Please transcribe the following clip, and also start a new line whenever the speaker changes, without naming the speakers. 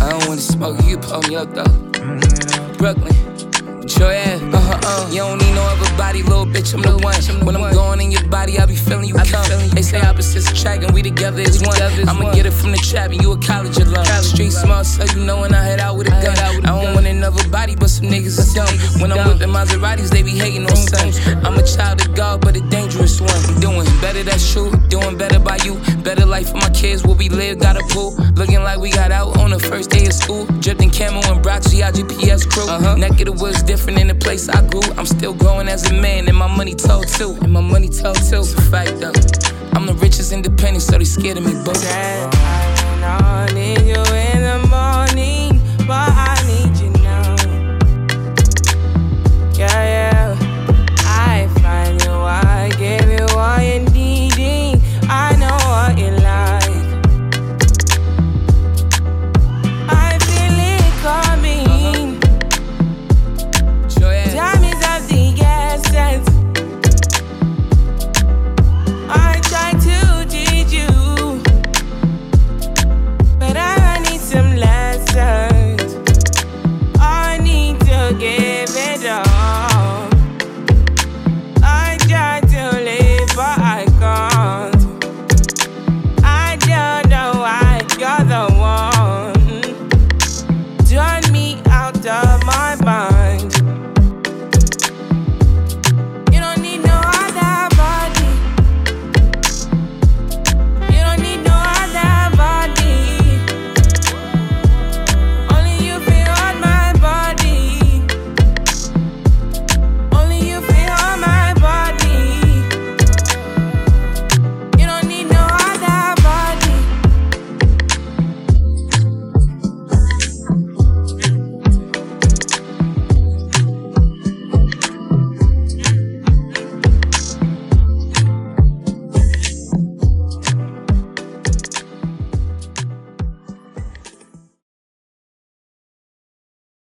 I don't wanna smoke, you pull me up though. Brooklyn. Sure yeah, uh huh, uh. You don't need no other body, little bitch, I'm the one. When I'm going in your body, I be feeling you come. They say opposites attract and we together is one. I'ma get it from the trap and you a college alum. Street smart, so you know when I head out with a gun. I don't want another body, but some niggas are dumb. When I'm whipping Maseratis, they be hating on sons. I'm a child of God, but a dangerous one. I'm doing better, that's true. Doing better by you. Better life for my kids, where we live, got a pool. Looking like we got out on the first day of school. Dripping camo and Broxy, our GPS crew. Uh-huh. Neck of the woods different in the place I grew. I'm still growing as a man, and my money told too. And my money told too. It's a fact though. I'm the richest independent, so they scared of me, boo.
I need you